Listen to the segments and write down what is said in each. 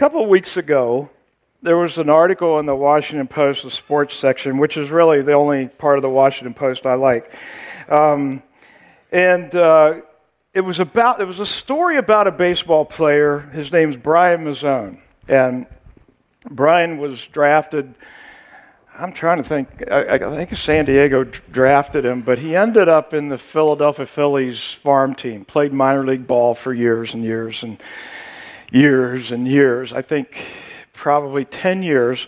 couple of weeks ago, there was an article in the Washington Post, the sports section, which is really the only part of the Washington Post I like. Um, and uh, it was about it was a story about a baseball player. His name's Brian Mazone, and Brian was drafted. I'm trying to think. I, I think San Diego drafted him, but he ended up in the Philadelphia Phillies farm team. Played minor league ball for years and years and years and years. I think probably 10 years,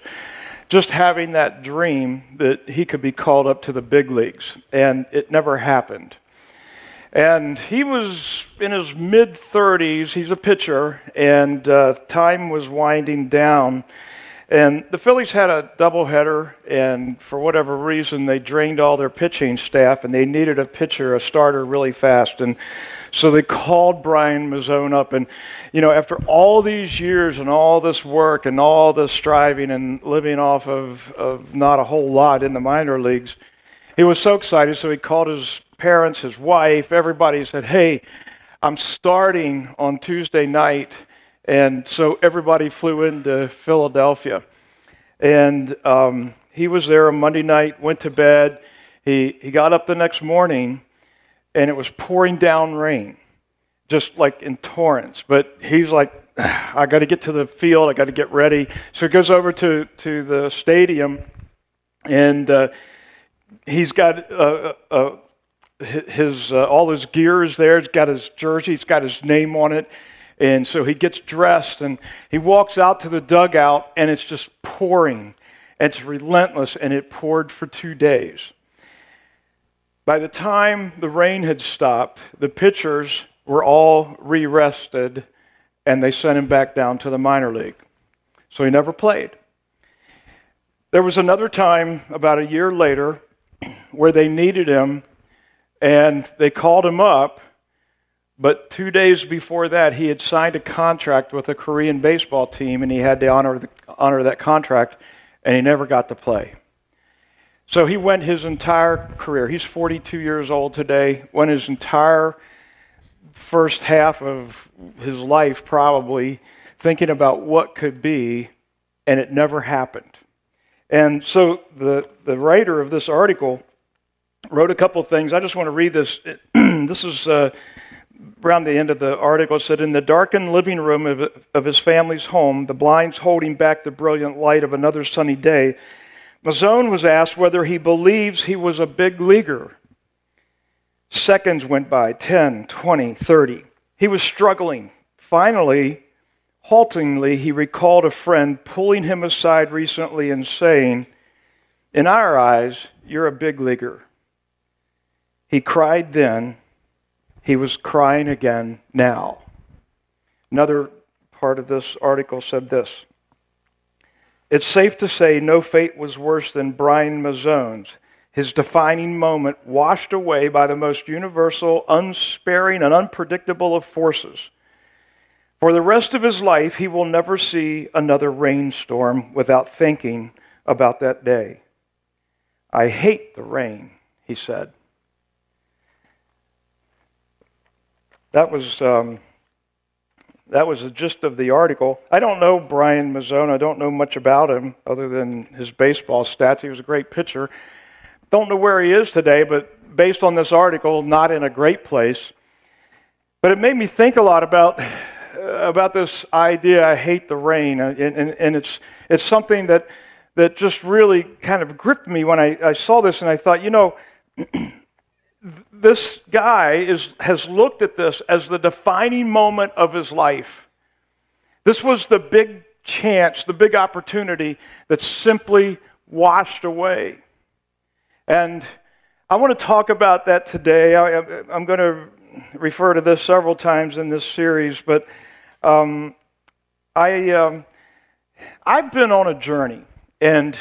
just having that dream that he could be called up to the big leagues. And it never happened. And he was in his mid 30s. He's a pitcher, and uh, time was winding down. And the Phillies had a doubleheader, and for whatever reason, they drained all their pitching staff, and they needed a pitcher, a starter, really fast. And so they called Brian Mazone up, and you know, after all these years and all this work and all this striving and living off of, of not a whole lot in the minor leagues, he was so excited. So he called his parents, his wife, everybody. said, "Hey, I'm starting on Tuesday night," and so everybody flew into Philadelphia, and um, he was there on Monday night. Went to bed. He he got up the next morning and it was pouring down rain, just like in torrents. But he's like, I got to get to the field. I got to get ready. So he goes over to, to the stadium, and uh, he's got uh, uh, uh his uh, all his gear is there. He's got his jersey. He's got his name on it. And so he gets dressed and he walks out to the dugout, and it's just pouring. It's relentless, and it poured for two days. By the time the rain had stopped, the pitchers were all re rested and they sent him back down to the minor league. So he never played. There was another time, about a year later, where they needed him and they called him up, but two days before that, he had signed a contract with a Korean baseball team and he had to honor, the, honor that contract, and he never got to play. So he went his entire career. He's 42 years old today. Went his entire first half of his life, probably, thinking about what could be, and it never happened. And so the, the writer of this article wrote a couple things. I just want to read this. this is uh, around the end of the article. It said, In the darkened living room of, of his family's home, the blinds holding back the brilliant light of another sunny day, Mazone was asked whether he believes he was a big leaguer. Seconds went by 10, 20, 30. He was struggling. Finally, haltingly, he recalled a friend pulling him aside recently and saying, In our eyes, you're a big leaguer. He cried then. He was crying again now. Another part of this article said this it's safe to say no fate was worse than Brian Mazone's. His defining moment washed away by the most universal, unsparing, and unpredictable of forces. For the rest of his life, he will never see another rainstorm without thinking about that day. I hate the rain, he said. That was. Um, that was the gist of the article. I don't know Brian Mazone. I don't know much about him other than his baseball stats. He was a great pitcher. Don't know where he is today, but based on this article, not in a great place. But it made me think a lot about uh, about this idea. I hate the rain, uh, and, and, and it's it's something that that just really kind of gripped me when I, I saw this, and I thought, you know. this guy is, has looked at this as the defining moment of his life. This was the big chance, the big opportunity that simply washed away. And I want to talk about that today. I, am going to refer to this several times in this series, but um, I, um, I've been on a journey, and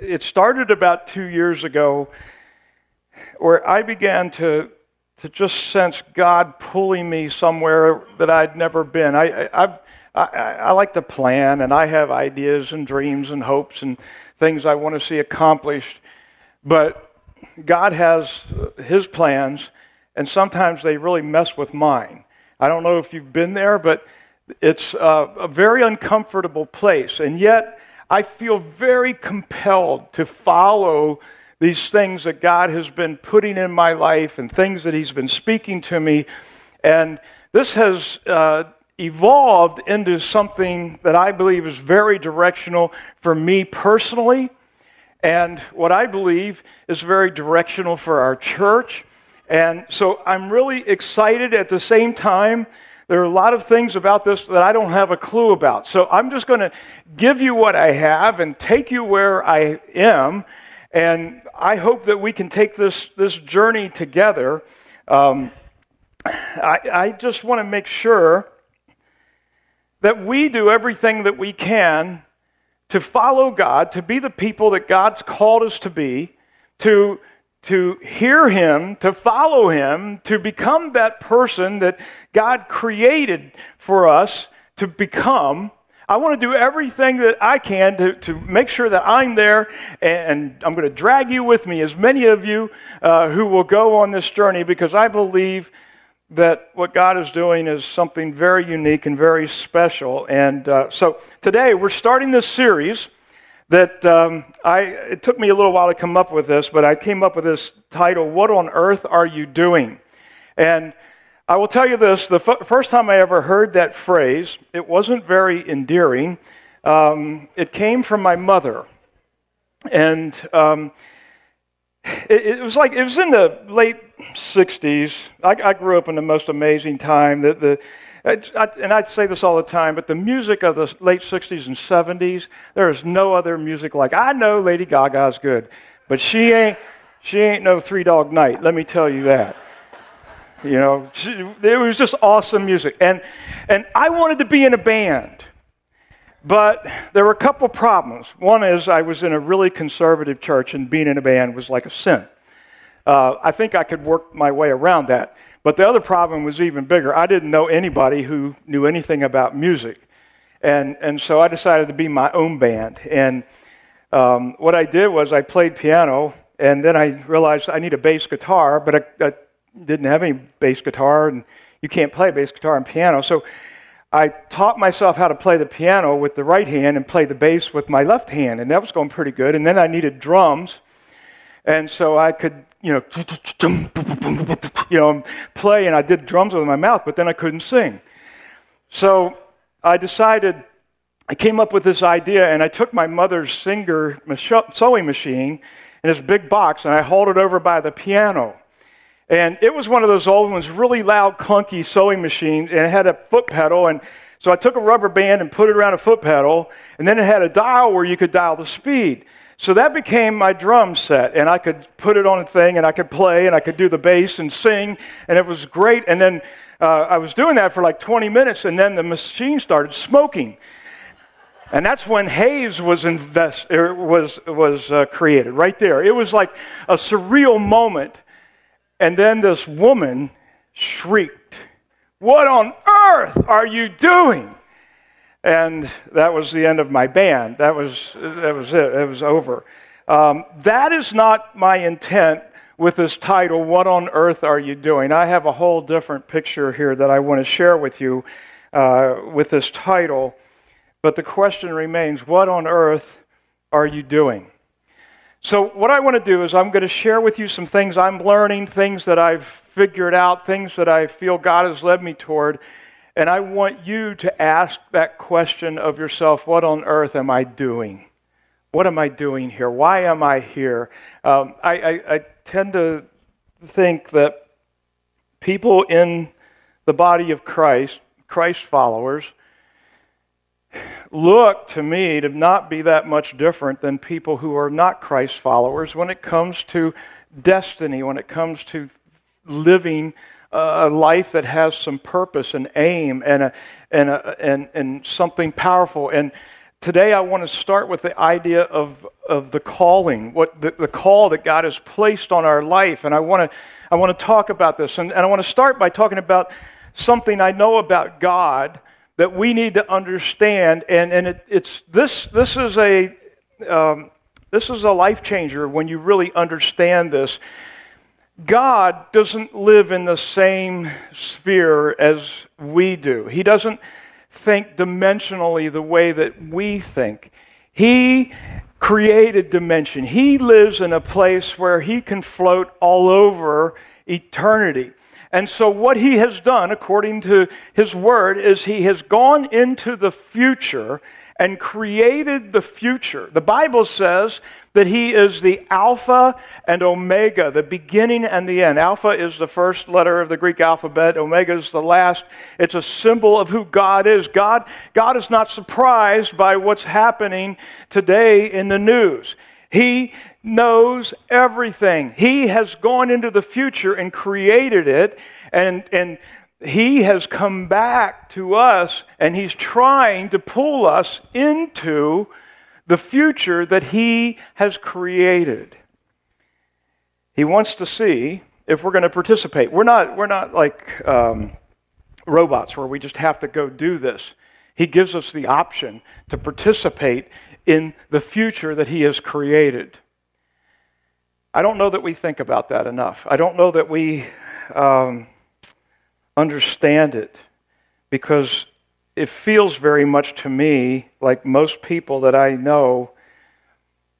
it started about two years ago where I began to, to just sense God pulling me somewhere that I'd never been. I, I, I, I like to plan, and I have ideas and dreams and hopes and things I want to see accomplished. But God has His plans, and sometimes they really mess with mine. I don't know if you've been there, but It's a, a very uncomfortable place, and yet I feel very compelled to follow these things that God has been putting in my life and things that He's been speaking to me. And this has uh, evolved into something that I believe is very directional for me personally, and what I believe is very directional for our church. And so I'm really excited at the same time. There are a lot of things about this that I don't have a clue about. So I'm just going to give you what I have and take you where I am. And I hope that we can take this, this journey together. Um, I, I just want to make sure that we do everything that we can to follow God, to be the people that God's called us to be, to, to hear Him, to follow Him, to become that person that God created for us to become. I want to do everything that I can to, to make sure that I'm there, and I'm going to drag you with me, as many of you uh, who will go on this journey, because I believe that what God is doing is something very unique and very special. And uh, so today we're starting this series that um, I, it took me a little while to come up with this, but I came up with this title, What on Earth Are You Doing? And I will tell you this the f- first time I ever heard that phrase, it wasn't very endearing. Um, it came from my mother. And um, it, it, was like, it was in the late 60s. I, I grew up in the most amazing time. The, the, I, and I say this all the time, but the music of the late 60s and 70s, there is no other music like. I know Lady Gaga's good, but she ain't she ain't no Three Dog Night. Let me tell you that. You know, it was just awesome music, and and I wanted to be in a band. But there were a couple problems. One is I was in a really conservative church, and being in a band was like a sin. Uh, I think I could work my way around that. But the other problem was even bigger. I didn't know anybody who knew anything about music. And, and so I decided to be my own band. And um, what I did was I played piano, and then I realized I need a bass guitar, but I didn't have any bass guitar, and you can't play bass guitar and piano. So I taught myself how to play the piano with the right hand and play the bass with my left hand, and that was going pretty good. And then I needed drums, and so I could, you know, you know, play, and I did drums with my mouth, but then I couldn't sing. So I decided, I came up with this idea, and I took my mother's Singer sewing machine in this big box, and I hauled it over by the piano. And it was one of those old ones, really loud, clunky sewing machine, and it had a foot pedal. And so I took a rubber band and put it around a foot pedal, and then it had a dial where you could dial the speed. So that became my drum set, and I could put it on a thing, and I could play, and I could do the bass and sing, and it was great. And then uh, I was doing that for like 20 minutes, and then the machine started smoking. And that's when Haze was, invest, er, was, was uh, created, right there. It was like a surreal moment and then this woman shrieked, What on earth are you doing? And that was the end of my band. That was, that was it. It was over. Um, that is not my intent with this title, What on Earth Are You Doing? I have a whole different picture here that I want to share with you uh, with this title. But the question remains What on earth are you doing? So, what I want to do is, I'm going to share with you some things I'm learning, things that I've figured out, things that I feel God has led me toward. And I want you to ask that question of yourself What on earth am I doing? What am I doing here? Why am I here? Um, I, I, I tend to think that people in the body of Christ, Christ followers, look to me to not be that much different than people who are not Christ followers when it comes to destiny, when it comes to living a life that has some purpose and aim and, a, and, a, and, and something powerful. And today I want to start with the idea of, of the calling, what the, the call that God has placed on our life. And I want to, I want to talk about this. And, and I want to start by talking about something I know about God that we need to understand. And, and it, it's, this, this, is a, um, this is a life changer when you really understand this. God doesn't live in the same sphere as we do. He doesn't think dimensionally the way that we think. He created dimension. He lives in a place where he can float all over eternity. And so, what he has done, according to his word, is he has gone into the future and created the future. The Bible says that he is the Alpha and Omega, the beginning and the end. Alpha is the first letter of the Greek alphabet, Omega is the last. It's a symbol of who God is. God, God is not surprised by what's happening today in the news. He knows everything. He has gone into the future and created it. And, and he has come back to us and he's trying to pull us into the future that he has created. He wants to see if we're going to participate. We're not, we're not like um, robots where we just have to go do this. He gives us the option to participate in the future that he has created. I don't know that we think about that enough. I don't know that we. Um, understand it because it feels very much to me like most people that I know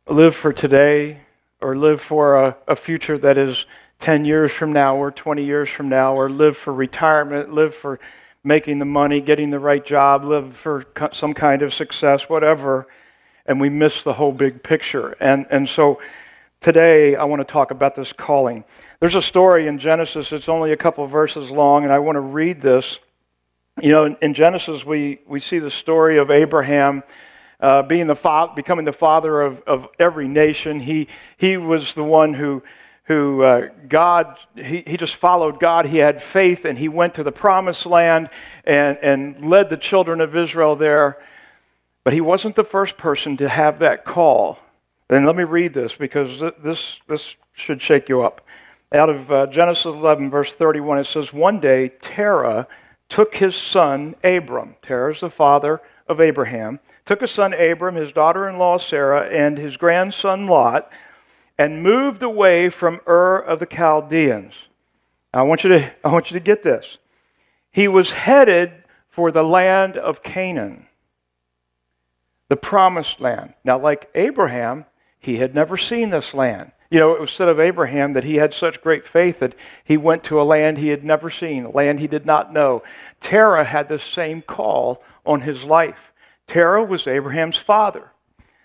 live for today or live for a, a, future that is 10 years from now or 20 years from now or live for retirement, live for making the money, getting the right job, live for some kind of success, whatever. And we miss the whole big picture. And, and so today I want to talk about this calling. There's a story in Genesis, it's only a couple verses long, and I want to read this. You know, in, in Genesis, we, we see the story of Abraham. Uh, being the fa- becoming the father of, of every nation, he, he was the one who, who uh, God, he, he just followed God. He had faith and he went to the promised land and, and led the children of Israel there. But he wasn't the first person to have that call. And let me read this because this, this should shake you up out of uh, Genesis 11, verse 31, it says, One day Terah took his son Abram, Terah is the father of Abraham, took his son Abram, his daughter in law Sarah, and his grandson Lot, and moved away from Ur of the Chaldeans. I want you to, I want you to get this. He was headed for the land of Canaan, the promised land. Now, like Abraham, he had never seen this land. You know, it was said of Abraham that he had such great faith that he went to a land he had never seen, a land he did not know. Terah had the same call on his life. Terah was Abraham's father.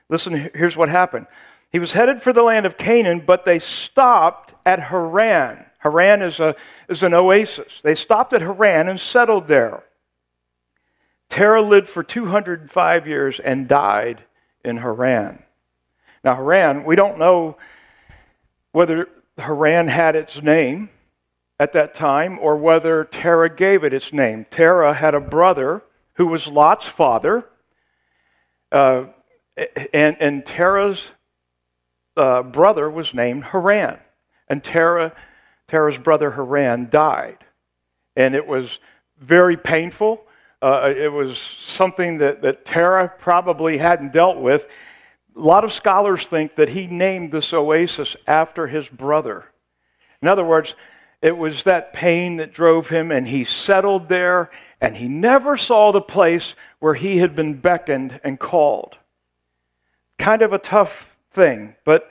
Listen, here's what happened. He was headed for the land of Canaan, but they stopped at Haran. Haran is, a, is an oasis. They stopped at Haran and settled there. Terah lived for 205 years and died in Haran. Now, Haran, we don't know whether Haran had its name at that time or whether Terah gave it its name. Terah had a brother who was Lot's father, uh, and, and Terah's uh, brother was named Haran. And Terah, Terah's brother Haran died. And it was very painful. Uh, it was something that, that Terah probably hadn't dealt with. A lot of scholars think that he named this oasis after his brother. In other words, it was that pain that drove him, and he settled there, and he never saw the place where he had been beckoned and called. Kind of a tough thing, but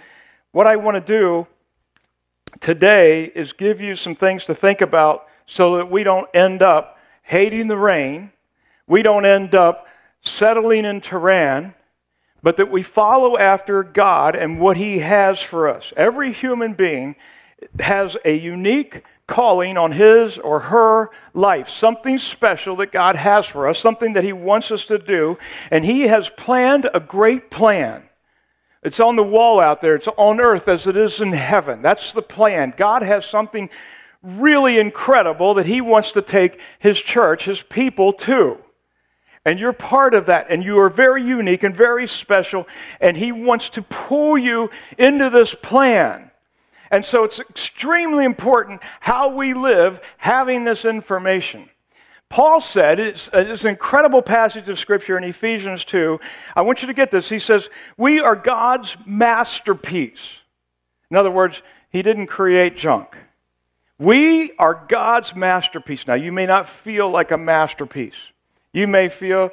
what I want to do today is give you some things to think about so that we don't end up hating the rain, we don't end up settling in Tehran, but that we follow after God and what He has for us. Every human being has a unique calling on his or her life, something special that God has for us, something that He wants us to do, and He has planned a great plan. It's on the wall out there, it's on earth as it is in heaven. That's the plan. God has something really incredible that He wants to take His church, His people to. And you're part of that, and you are very unique and very special, and He wants to pull you into this plan. And so it's extremely important how we live having this information. Paul said, it's, uh, it's, an incredible passage of Scripture in Ephesians 2. I want you to get this. He says, We are God's masterpiece. In other words, He didn't create junk. We are God's masterpiece. Now, you may not feel like a masterpiece. You may feel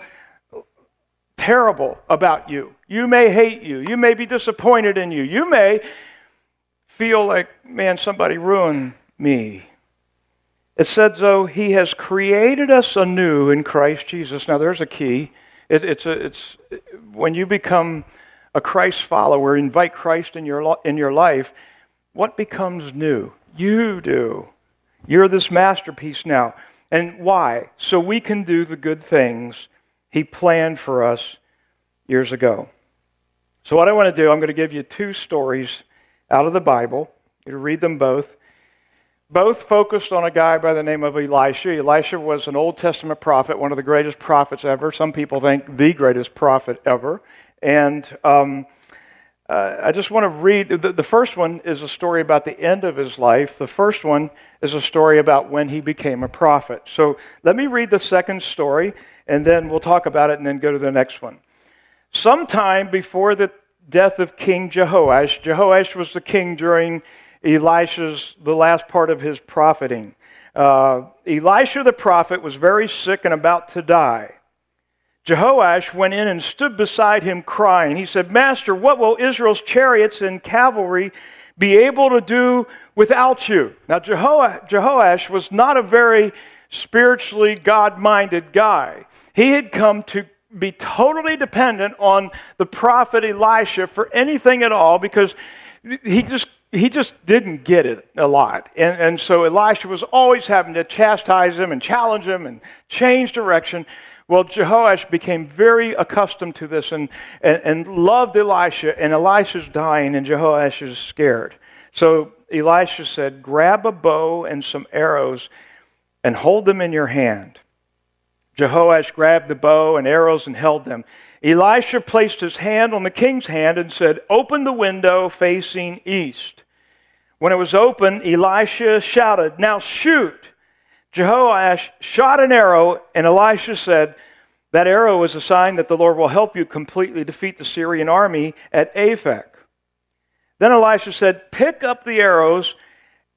terrible about you. You may hate you. You may be disappointed in you. You may feel like, man, somebody ruined me. It said, though, he has created us anew in Christ Jesus. Now, there's a key. It, it's, a, it's when you become a Christ follower, invite Christ in your, in your life, what becomes new? You do. You're this masterpiece now. And why? So we can do the good things He planned for us years ago. So, what I want to do, I'm going to give you two stories out of the Bible. You read them both. Both focused on a guy by the name of Elisha. Elisha was an Old Testament prophet, one of the greatest prophets ever. Some people think the greatest prophet ever. And um, uh, I just want to read the, the first one is a story about the end of his life. The first one is a story about when he became a prophet. So let me read the second story, and then we'll talk about it and then go to the next one. Sometime before the death of King Jehoash, Jehoash was the king during Elisha's, the last part of his propheting. Uh, Elisha the prophet was very sick and about to die. Jehoash went in and stood beside him crying. He said, Master, what will Israel's chariots and cavalry be able to do without you? Now, Jehoash was not a very spiritually God minded guy. He had come to be totally dependent on the prophet Elisha for anything at all because he just he just didn't get it a lot. And, and so Elisha was always having to chastise him and challenge him and change direction. Well, Jehoash became very accustomed to this and, and, and loved Elisha, and Elisha's dying, and Jehoash is scared. So Elisha said, Grab a bow and some arrows and hold them in your hand. Jehoash grabbed the bow and arrows and held them. Elisha placed his hand on the king's hand and said, Open the window facing east. When it was open, Elisha shouted, Now shoot! Jehoash shot an arrow, and Elisha said, That arrow is a sign that the Lord will help you completely defeat the Syrian army at Aphek. Then Elisha said, Pick up the arrows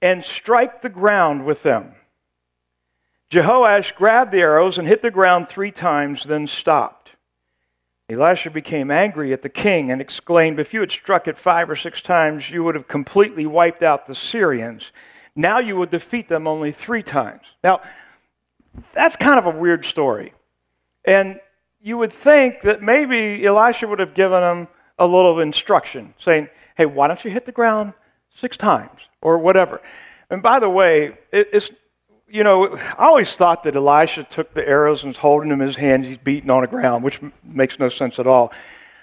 and strike the ground with them. Jehoash grabbed the arrows and hit the ground three times, then stopped. Elisha became angry at the king and exclaimed, If you had struck it five or six times, you would have completely wiped out the Syrians. Now you would defeat them only three times. Now, that's kind of a weird story. And you would think that maybe Elisha would have given him a little instruction, saying, hey, why don't you hit the ground six times or whatever. And by the way, it, it's, you know, I always thought that Elisha took the arrows and was holding them in his hands, he's beating on the ground, which makes no sense at all.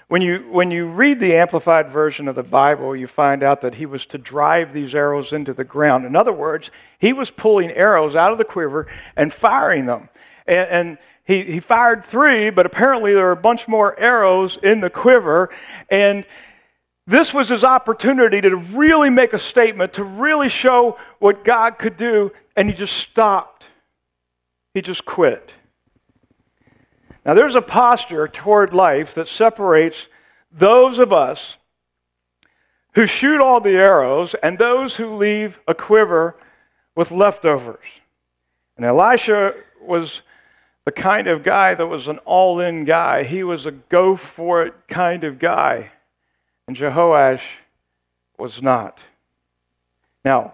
When you, when you read the Amplified version of the Bible, you find out that he was to drive these arrows into the ground. In other words, he was pulling arrows out of the quiver and firing them. And, and he, he fired three, but apparently there were a bunch more arrows in the quiver. And this was his opportunity to really make a statement, to really show what God could do, and he just stopped. He just quit. Now, there's a posture toward life that separates those of us who shoot all the arrows and those who leave a quiver with leftovers. And Elisha was the kind of guy that was an all in guy, he was a go for it kind of guy. And Jehoash was not. Now,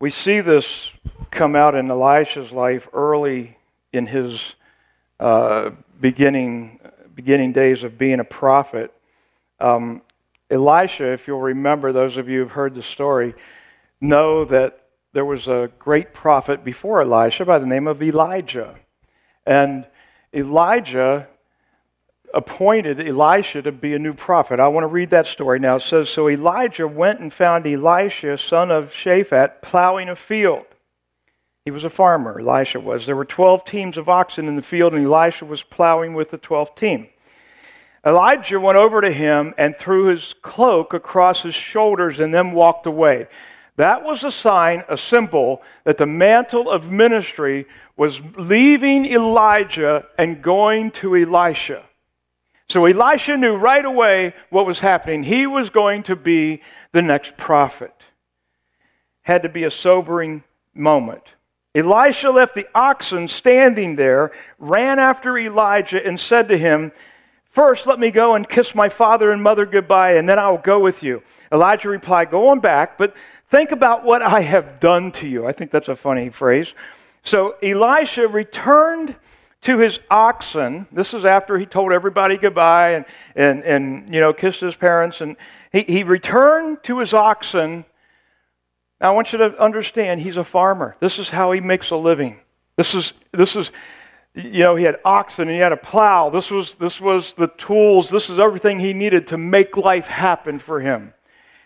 we see this come out in Elisha's life early in his uh, beginning, beginning days of being a prophet. Um, Elisha, if you'll remember, those of you who've heard the story, know that there was a great prophet before Elisha by the name of Elijah. And Elijah appointed Elisha to be a new prophet. I want to read that story now. It says So Elijah went and found Elisha, son of Shaphat, plowing a field. He was a farmer, Elisha was. There were 12 teams of oxen in the field, and Elisha was plowing with the 12th team. Elijah went over to him and threw his cloak across his shoulders and then walked away. That was a sign, a symbol, that the mantle of ministry was leaving Elijah and going to Elisha. So Elisha knew right away what was happening. He was going to be the next prophet. Had to be a sobering moment. Elisha left the oxen standing there, ran after Elijah, and said to him, First, let me go and kiss my father and mother goodbye, and then I will go with you. Elijah replied, Go on back, but think about what I have done to you. I think that's a funny phrase. So Elisha returned to his oxen. This is after he told everybody goodbye and, and, and you know, kissed his parents. And he, he returned to his oxen. Now, I want you to understand he's a farmer. This is how he makes a living. This is, this is you know, he had oxen and he had a plow. This was, this was the tools. This is everything he needed to make life happen for him.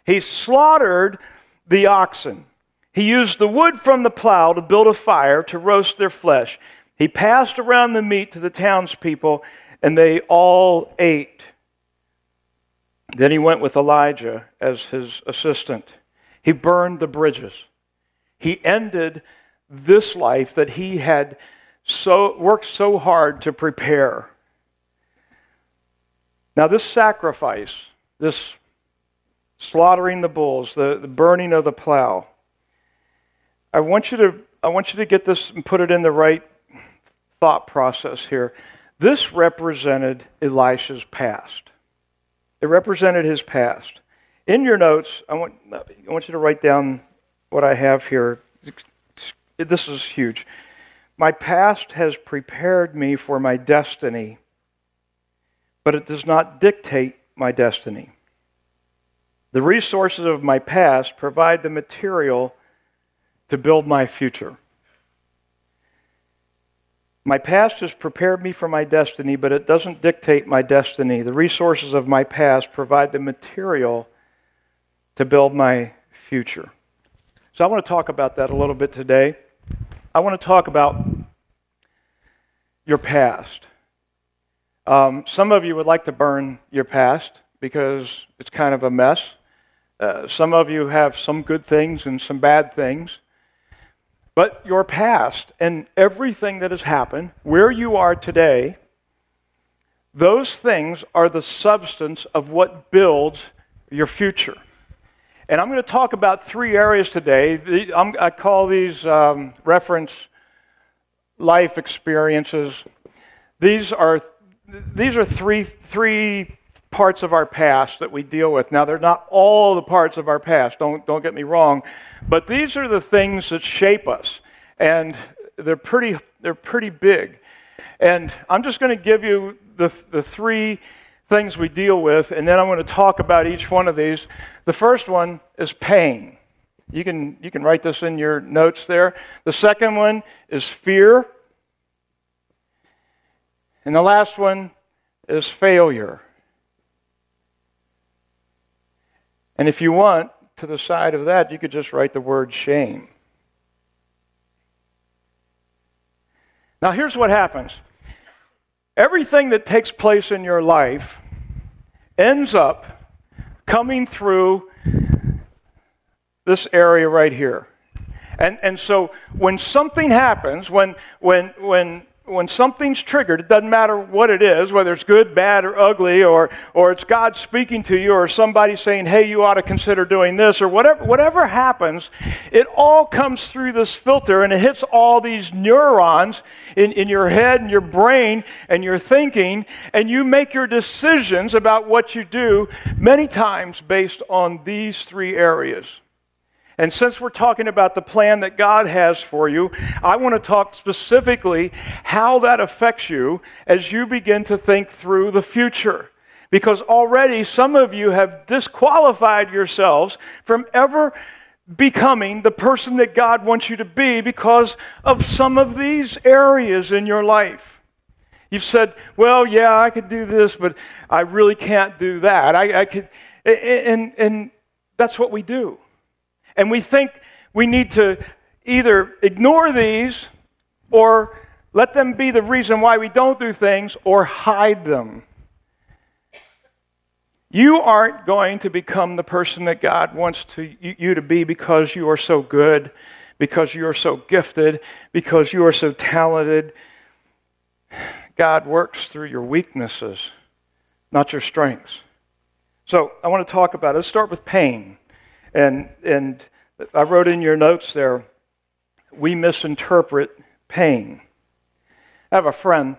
He slaughtered the oxen. He used the wood from the plow to build a fire to roast their flesh. He passed around the meat to the townspeople, and they all ate. Then he went with Elijah as his assistant. He burned the bridges. He ended this life that he had so worked so hard to prepare. Now, this sacrifice, this slaughtering the bulls, the, the burning of the plow, I want you to I want you to get this and put it in the right thought process here. This represented Elisha's past. It represented his past. In your notes, I want, I want you to write down what I have here. This is huge. My past has prepared me for my destiny, but it does not dictate my destiny. The resources of my past provide the material to build my future. My past has prepared me for my destiny, but it doesn't dictate my destiny. The resources of my past provide the material to build my future. So I want to talk about that a little bit today. I want to talk about your past. Um, some of you would like to burn your past because it's kind of a mess. Uh, some of you have some good things and some bad things. But your past and everything that has happened, where you are today, those things are the substance of what builds your future. And I'm going to talk about three areas today. i call these um, reference life experiences. These are, these are three, three parts of our past that we deal with. Now, they're not all the parts of our past, don't, don't get me wrong, but these are the things that shape us, and they're pretty, they're pretty big. And I'm just going to give you the, the three things we deal with, and then I'm going to talk about each one of these. The first one is pain. You can, you can write this in your notes there. The second one is fear. And the last one is failure. And if you want, to the side of that, you could just write the word shame. Now, here's what happens everything that takes place in your life ends up coming through this area right here. And, and so when something happens, when, when, when when something's triggered, it doesn't matter what it is, whether it's good, bad, or ugly, or, or it's God speaking to you, or somebody saying, hey, you ought to consider doing this, or whatever, whatever happens, it all comes through this filter and it hits all these neurons in, in your head and your brain and your thinking, and you make your decisions about what you do many times based on these three areas. And since we're talking about the plan that God has for you, I want to talk specifically how that affects you as you begin to think through the future. Because already some of you have disqualified yourselves from ever becoming the person that God wants you to be because of some of these areas in your life. You've said, well, yeah, I could do this, but I really can't do that. I, I could, and, and that's what we do. And we think we need to either ignore these or let them be the reason why we don't do things or hide them. You aren't going to become the person that God wants to, you to be because you are so good, because you are so gifted, because you are so talented. God works through your weaknesses, not your strengths. So I want to talk about it. Let's start with pain. And, and I wrote in your notes there we misinterpret pain. I have a friend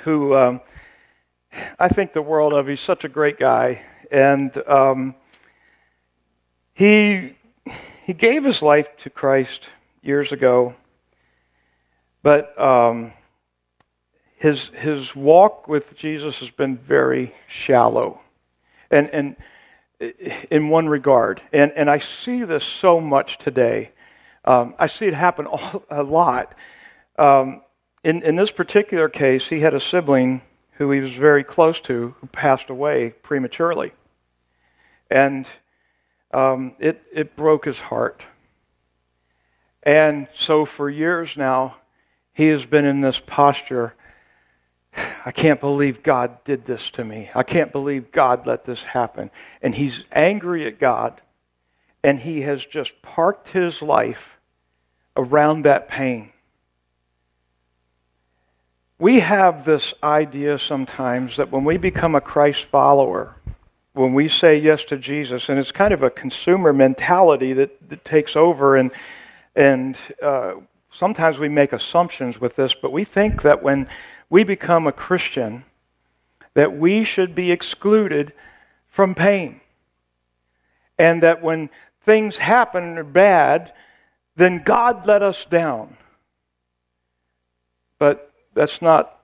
who um, I think the world of. He's such a great guy, and um, he he gave his life to Christ years ago, but um, his his walk with Jesus has been very shallow, and and in one regard, and and I see this so much today. Um, I see it happen all, a lot. Um, in in this particular case, he had a sibling who he was very close to who passed away prematurely, and um, it it broke his heart. And so for years now, he has been in this posture I can't believe God did this to me. I can't believe God let this happen. And he's angry at God, and he has just parked his life around that pain. We have this idea sometimes that when we become a Christ follower, when we say yes to Jesus, and it's kind of a consumer mentality that, that takes over, and, and uh, sometimes we make assumptions with this, but we think that when we become a Christian, that we should be excluded from pain. And that when things happen are bad, then God let us down. But that's not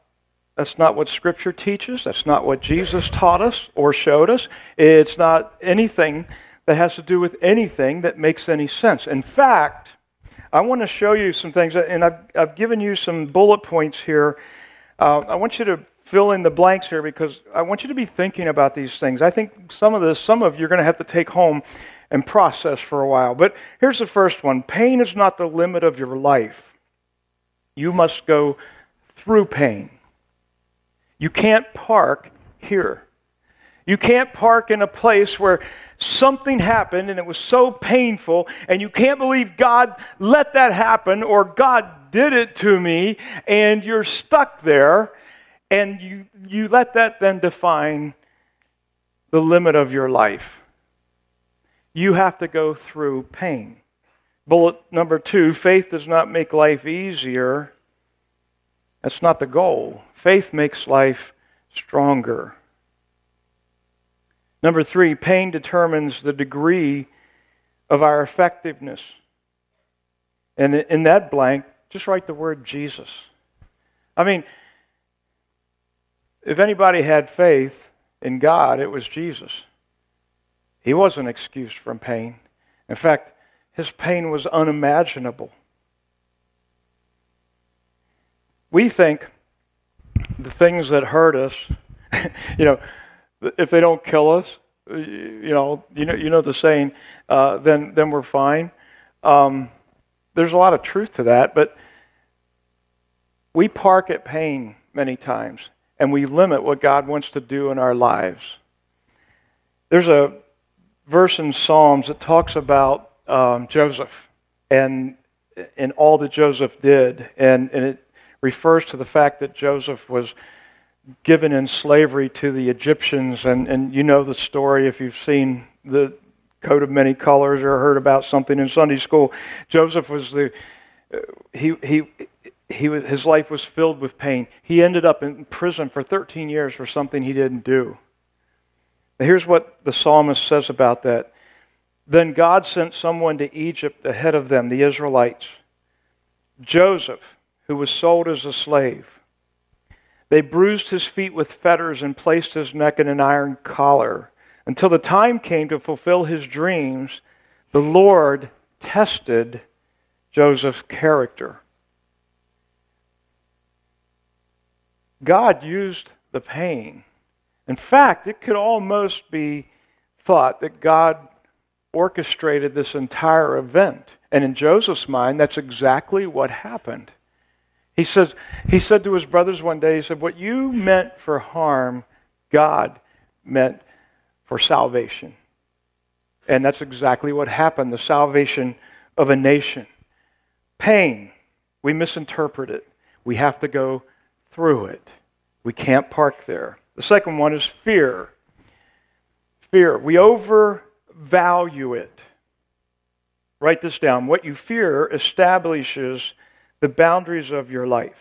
that's not what Scripture teaches. That's not what Jesus taught us or showed us. It's not anything that has to do with anything that makes any sense. In fact, I want to show you some things, and I've, I've given you some bullet points here uh, I want you to fill in the blanks here because I want you to be thinking about these things. I think some of this, some of you are going to have to take home and process for a while. But here's the first one pain is not the limit of your life. You must go through pain. You can't park here. You can't park in a place where something happened and it was so painful, and you can't believe God let that happen or God did it to me, and you're stuck there, and you, you let that then define the limit of your life. You have to go through pain. Bullet number two faith does not make life easier. That's not the goal. Faith makes life stronger. Number three, pain determines the degree of our effectiveness. And in that blank, just write the word Jesus. I mean, if anybody had faith in God, it was Jesus. He wasn't excused from pain. In fact, his pain was unimaginable. We think the things that hurt us, you know, if they don't kill us, you know, you know, you know the saying, uh, then then we're fine. Um, there's a lot of truth to that, but we park at pain many times and we limit what God wants to do in our lives. There's a verse in Psalms that talks about um, Joseph and, and all that Joseph did, and, and it refers to the fact that Joseph was given in slavery to the Egyptians, and, and you know the story if you've seen the coat of many colors or heard about something in Sunday school. Joseph was the uh, he he he his life was filled with pain. He ended up in prison for 13 years for something he didn't do. Now here's what the psalmist says about that. Then God sent someone to Egypt ahead of them, the Israelites, Joseph, who was sold as a slave. They bruised his feet with fetters and placed his neck in an iron collar until the time came to fulfill his dreams. The Lord tested Joseph's character. God used the pain. In fact, it could almost be thought that God orchestrated this entire event. And in Joseph's mind, that's exactly what happened. He says, he said to his brothers one day, he said, What you meant for harm, God meant for salvation. And that's exactly what happened the salvation of a nation. Pain, we misinterpret it. We have to go through it. We can't park there. The second one is fear. Fear. We overvalue it. Write this down. What you fear establishes the boundaries of your life.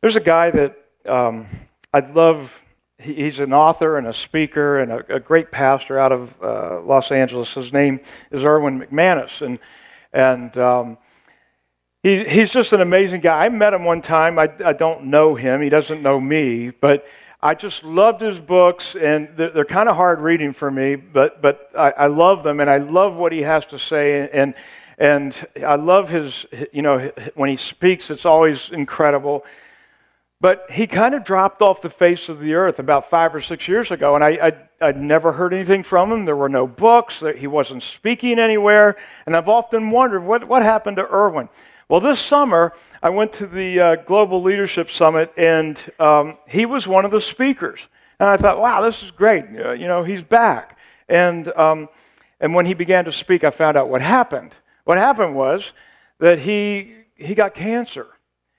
There's a guy that um, I love. He's an author and a speaker and a, a great pastor out of uh, Los Angeles. His name is Erwin McManus, and and um, he, he's just an amazing guy. I met him one time. I, I don't know him. He doesn't know me, but I just loved his books, and they're, they're kind of hard reading for me, but but I, I love them, and I love what he has to say, and and I love his. You know, when he speaks, it's always incredible. But he kind of dropped off the face of the earth about five or six years ago, and I, I, would never heard anything from him. There were no books, he wasn't speaking anywhere, and I've often wondered what, what happened to Erwin. Well, this summer, I went to the uh, Global Leadership Summit, and um, he was one of the speakers. And I thought, wow, this is great. Uh, you know, he's back. And, um, and when he began to speak, I found out what happened. What happened was that he, he got cancer,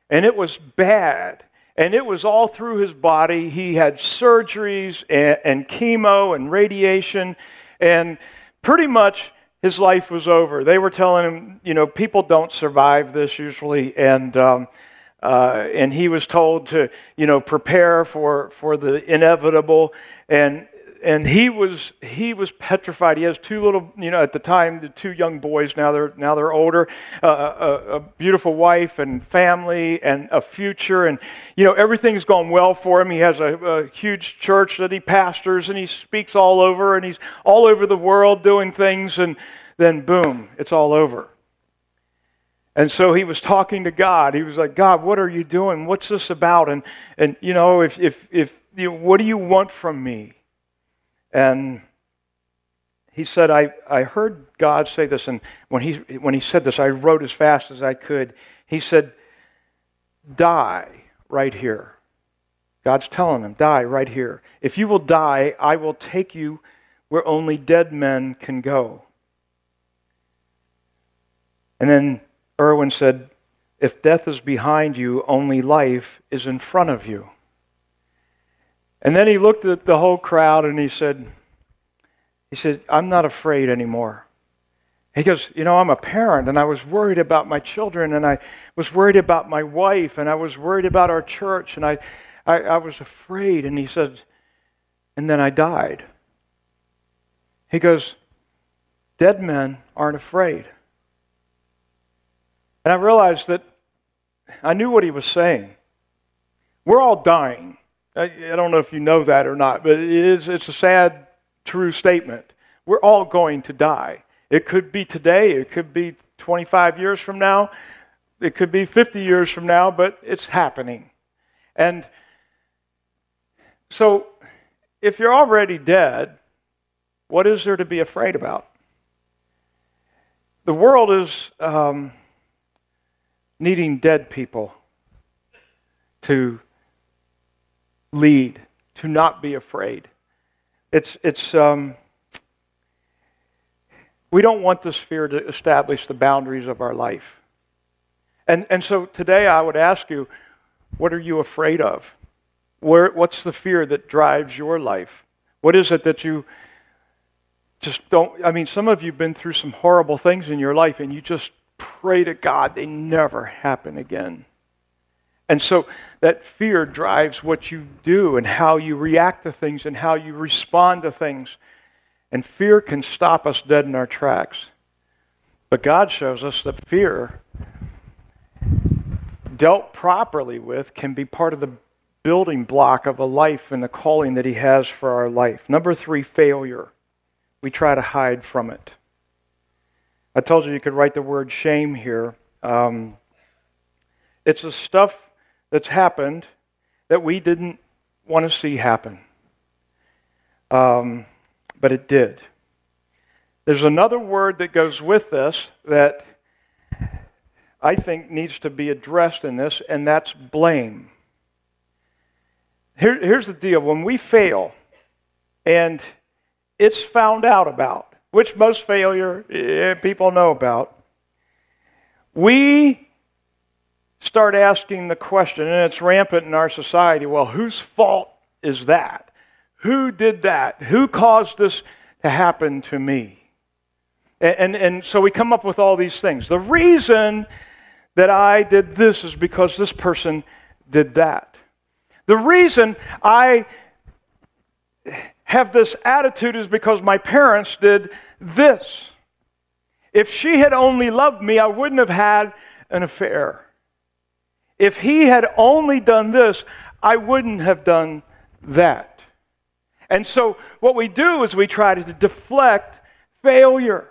and it was bad. And it was all through his body. He had surgeries and, and chemo and radiation, and pretty much his life was over. They were telling him, you know, people don't survive this usually, and um, uh, and he was told to, you know, prepare for for the inevitable, and and he was he was petrified. He has two little, you know, at the time the two young boys. Now they're now they're older. Uh, a, a, beautiful wife and family and a future, and you know everything's gone well for him. He has a, a huge church that he pastors, and he speaks all over, and he's all over the world doing things, and then boom, it's all over. And so he was talking to God. He was like, God, what are you doing? What's this about? And, and you know, if, if, if, you know, what do you want from me? And he said, I, I heard God say this, and when he, when he said this, I wrote as fast as I could. He said, Die right here. God's telling him, Die right here. If you will die, I will take you where only dead men can go. And then Erwin said, If death is behind you, only life is in front of you. And then he looked at the whole crowd and he said, he said, I'm not afraid anymore. He goes, You know, I'm a parent and I was worried about my children and I was worried about my wife and I was worried about our church and I, I, I was afraid. And he said, And then I died. He goes, Dead men aren't afraid. And I realized that I knew what he was saying. We're all dying. I, don't know if you know that or not, but it is, it's a sad, true statement. We're all going to die. It could be today, it could be 25 years from now, it could be 50 years from now, but it's happening. And so, if you're already dead, what is there to be afraid about? The world is um, needing dead people to lead, to not be afraid. It's, it's, um, we don't want this fear to establish the boundaries of our life. And, and so today I would ask you, what are you afraid of? Where, what's the fear that drives your life? What is it that you just don't? I mean, some of you have been through some horrible things in your life and you just pray to God they never happen again. And so that fear drives what you do and how you react to things and how you respond to things. And fear can stop us dead in our tracks. But God shows us that fear, dealt properly with, can be part of the building block of a life and the calling that He has for our life. Number three, failure. We try to hide from it. I told you you could write the word shame here. Um, it's the stuff that's happened that we didn't want to see happen. Um, but it did. There's another word that goes with this that I think needs to be addressed in this, and that's blame. Here, here's the deal when we fail and it's found out about, which most failure eh, people know about, we start asking the question, and it's rampant in our society well, whose fault is that? Who did that? Who caused this to happen to me? And, and, and so we come up with all these things. The reason that I did this is because this person did that. The reason I have this attitude is because my parents did this. If she had only loved me, I wouldn't have had an affair. If he had only done this, I wouldn't have done that. And so, what we do is we try to deflect failure.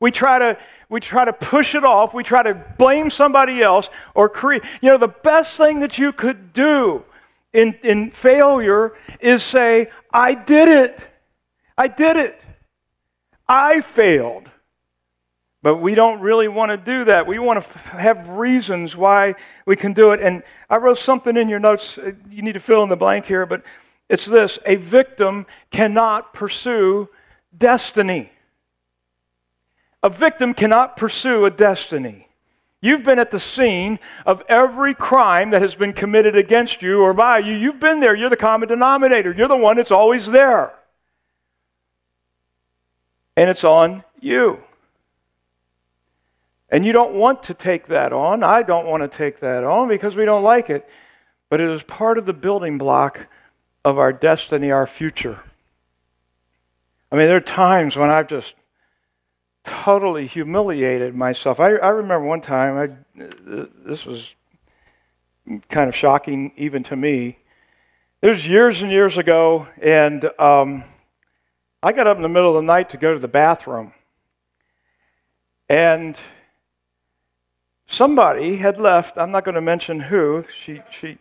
We try to we try to push it off. We try to blame somebody else or create. You know, the best thing that you could do in, in failure is say, I did it. I did it. I failed. But we don't really want to do that. We want to have reasons why we can do it. And I wrote something in your notes. Uh, you need to fill in the blank here, but it's this a victim cannot pursue destiny. A victim cannot pursue a destiny. You've been at the scene of every crime that has been committed against you or by you. You've been there. You're the common denominator. You're the one that's always there. And it's on you. And you don't want to take that on. I don't want to take that on because we don't like it. But it is part of the building block of our destiny, our future. I mean, there are times when I've just totally humiliated myself. I, I remember one time, I, this was kind of shocking even to me. It was years and years ago, and um, I got up in the middle of the night to go to the bathroom. And somebody had left, I'm not going to mention who, she, she,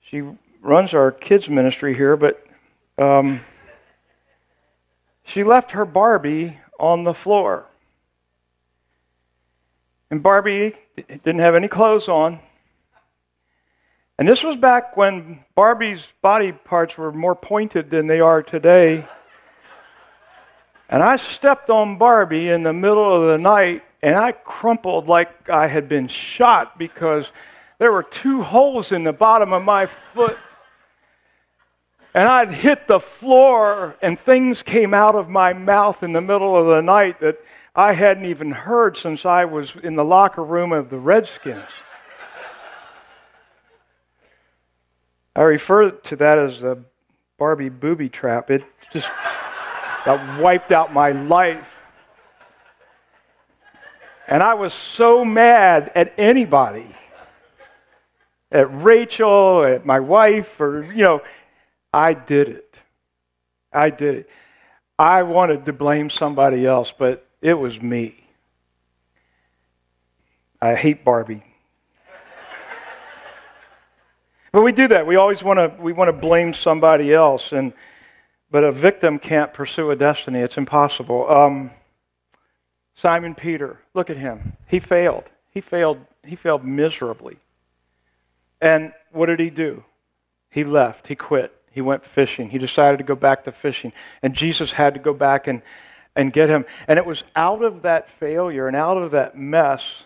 she runs our kids' ministry here, but um, she left her Barbie on the floor. And Barbie didn't have any clothes on. And this was back when Barbie's body parts were more pointed than they are today. And I stepped on Barbie in the middle of the night and I crumpled like I had been shot because there were two holes in the bottom of my foot. And I'd hit the floor and things came out of my mouth in the middle of the night that I hadn't even heard since I was in the locker room of the Redskins. I refer to that as the Barbie booby trap. It just that wiped out my life. And I was so mad at anybody, at Rachel, at my wife, or, you know, I did it. I did it. I wanted to blame somebody else, but it was me. I hate Barbie. but we do that. We always want to we want to blame somebody else, and but a victim can't pursue a destiny. It's impossible. Um, Simon Peter, look at him. He failed. He failed. He failed miserably. And what did he do? He left. He quit. He went fishing. He decided to go back to fishing. And Jesus had to go back and and get him. And it was out of that failure and out of that mess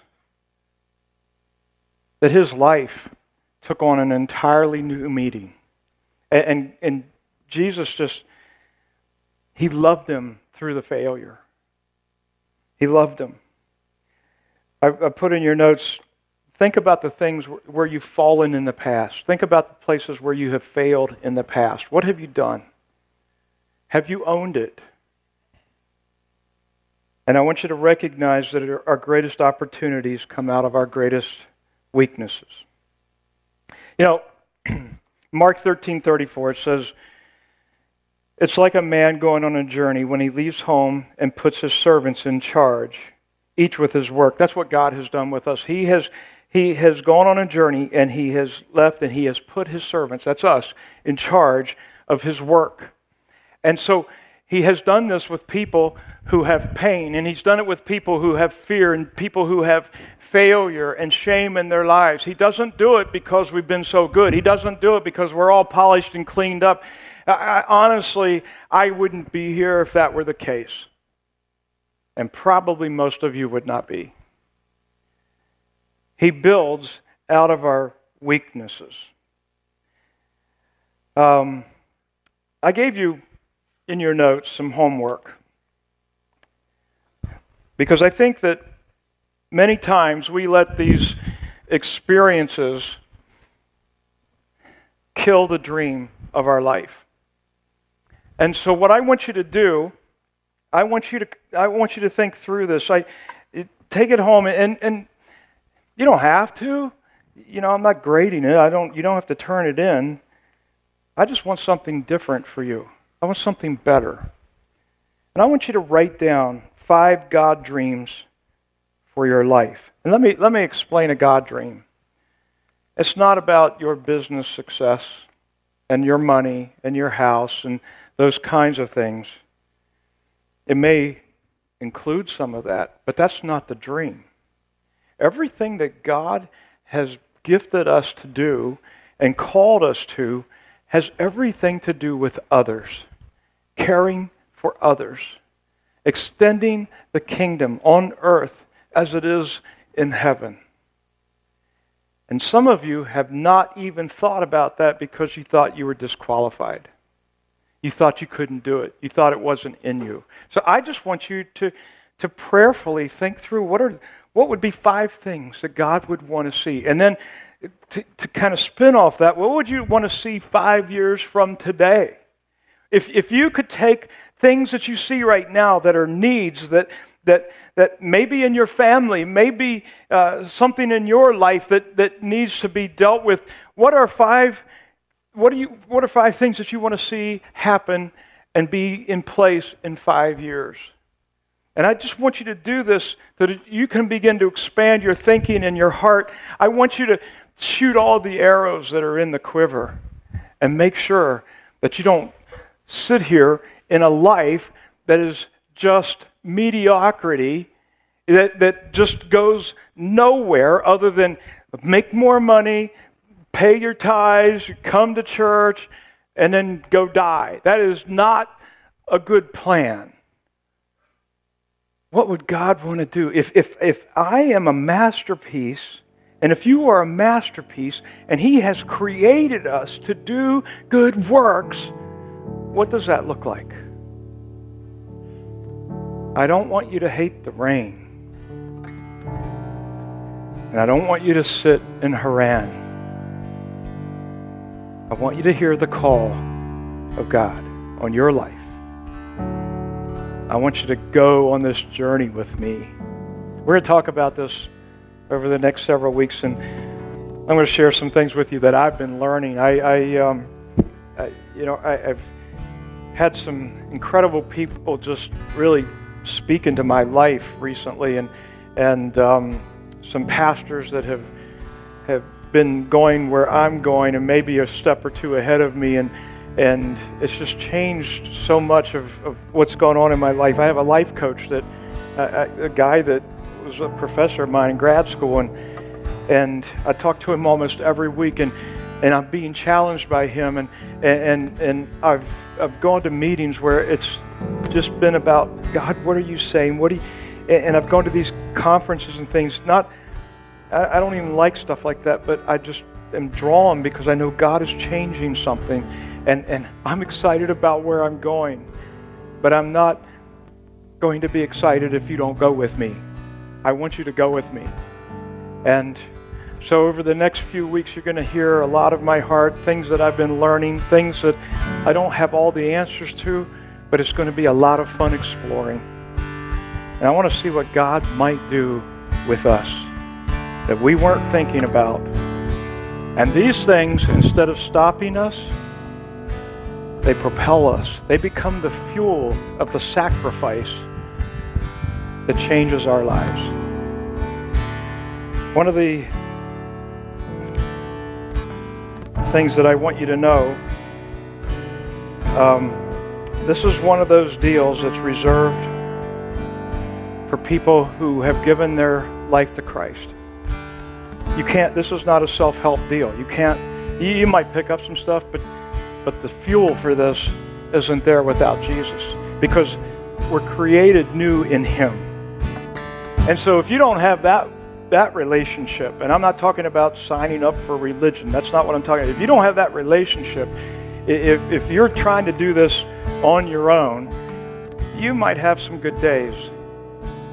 that his life took on an entirely new meaning. And, and, and Jesus just, he loved them through the failure. He loved them. I, I put in your notes, think about the things where you've fallen in the past. Think about the places where you have failed in the past. What have you done? Have you owned it? And I want you to recognize that our greatest opportunities come out of our greatest weaknesses. You know, Mark 13:34 it says it's like a man going on a journey when he leaves home and puts his servants in charge, each with his work. That's what God has done with us. He has he has gone on a journey and he has left and he has put his servants, that's us, in charge of his work. And so he has done this with people who have pain, and He's done it with people who have fear and people who have failure and shame in their lives. He doesn't do it because we've been so good. He doesn't do it because we're all polished and cleaned up. I, honestly, I wouldn't be here if that were the case. And probably most of you would not be. He builds out of our weaknesses. Um, I gave you in your notes some homework. Because I think that many times we let these experiences kill the dream of our life. And so what I want you to do, I want you to I want you to think through this. I take it home and and you don't have to. You know, I'm not grading it. I don't you don't have to turn it in. I just want something different for you. I want something better. And I want you to write down five God dreams for your life. And let me, let me explain a God dream. It's not about your business success and your money and your house and those kinds of things. It may include some of that, but that's not the dream. Everything that God has gifted us to do and called us to has everything to do with others, caring for others extending the kingdom on earth as it is in heaven. And some of you have not even thought about that because you thought you were disqualified. You thought you couldn't do it. You thought it wasn't in you. So I just want you to, to prayerfully think through what, are, what would be five things that God would want to see. And then to, to kind of spin off that, what would you want to see five years from today? If, if you could take things that you see right now that are needs that, that, that maybe in your family, maybe uh, something in your life that, that needs to be dealt with, what are five what, are you, what are five things that you want to see happen and be in place in five years? And I just want you to do this so that you can begin to expand your thinking and your heart. I want you to shoot all the arrows that are in the quiver and make sure that you don't sit here in a life that is just mediocrity, that, that just goes nowhere other than make more money, pay your tithes, come to church, and then go die. That is not a good plan. What would God want to do? If, if, if I am a masterpiece, and if you are a masterpiece, and He has created us to do good works, what does that look like? I don't want you to hate the rain. And I don't want you to sit in Haran. I want you to hear the call of God on your life. I want you to go on this journey with me. We're going to talk about this over the next several weeks, and I'm going to share some things with you that I've been learning. I, I, um, I you know, I, I've had some incredible people just really speak into my life recently, and and um, some pastors that have have been going where I'm going, and maybe a step or two ahead of me, and and it's just changed so much of, of what's going on in my life. I have a life coach that a guy that was a professor of mine in grad school, and and I talk to him almost every week, and and I'm being challenged by him, and and and I've I've gone to meetings where it's just been about God. What are you saying? What do you? And I've gone to these conferences and things. Not, I don't even like stuff like that, but I just am drawn because I know God is changing something, and and I'm excited about where I'm going, but I'm not going to be excited if you don't go with me. I want you to go with me, and so, over the next few weeks, you're going to hear a lot of my heart, things that I've been learning, things that I don't have all the answers to, but it's going to be a lot of fun exploring. And I want to see what God might do with us that we weren't thinking about. And these things, instead of stopping us, they propel us. They become the fuel of the sacrifice that changes our lives. One of the things that I want you to know. Um, this is one of those deals that's reserved for people who have given their life to Christ. You can't, this is not a self help deal. You can't, you, you might pick up some stuff, but, but the fuel for this isn't there without Jesus because we're created new in Him. And so if you don't have that that relationship, and I'm not talking about signing up for religion. That's not what I'm talking about. If you don't have that relationship, if, if you're trying to do this on your own, you might have some good days.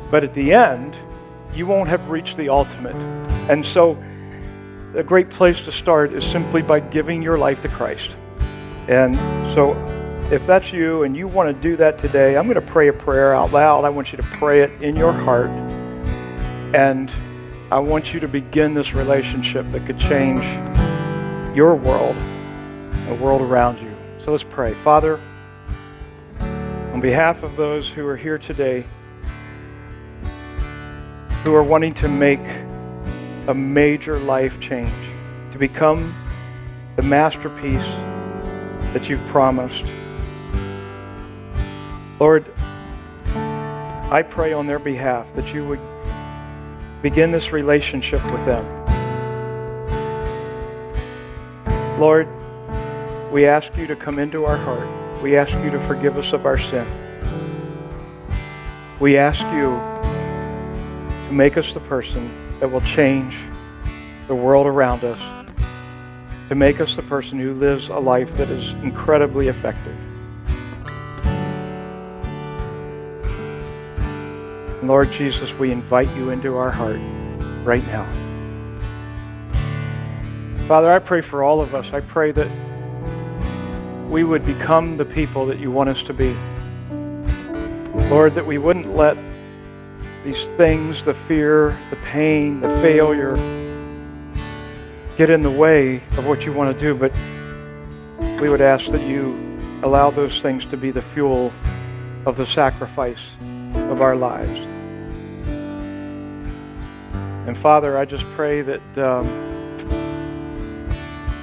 But at the end, you won't have reached the ultimate. And so, a great place to start is simply by giving your life to Christ. And so, if that's you and you want to do that today, I'm going to pray a prayer out loud. I want you to pray it in your heart. And I want you to begin this relationship that could change your world, the world around you. So let's pray. Father, on behalf of those who are here today, who are wanting to make a major life change, to become the masterpiece that you've promised. Lord, I pray on their behalf that you would begin this relationship with them. Lord, we ask you to come into our heart. We ask you to forgive us of our sin. We ask you to make us the person that will change the world around us, to make us the person who lives a life that is incredibly effective. Lord Jesus, we invite you into our heart right now. Father, I pray for all of us. I pray that we would become the people that you want us to be. Lord, that we wouldn't let these things, the fear, the pain, the failure, get in the way of what you want to do, but we would ask that you allow those things to be the fuel of the sacrifice of our lives. And Father, I just pray that um,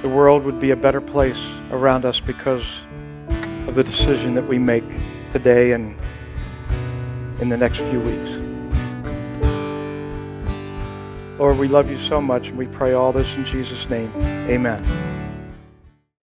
the world would be a better place around us because of the decision that we make today and in the next few weeks. Lord, we love you so much and we pray all this in Jesus' name. Amen.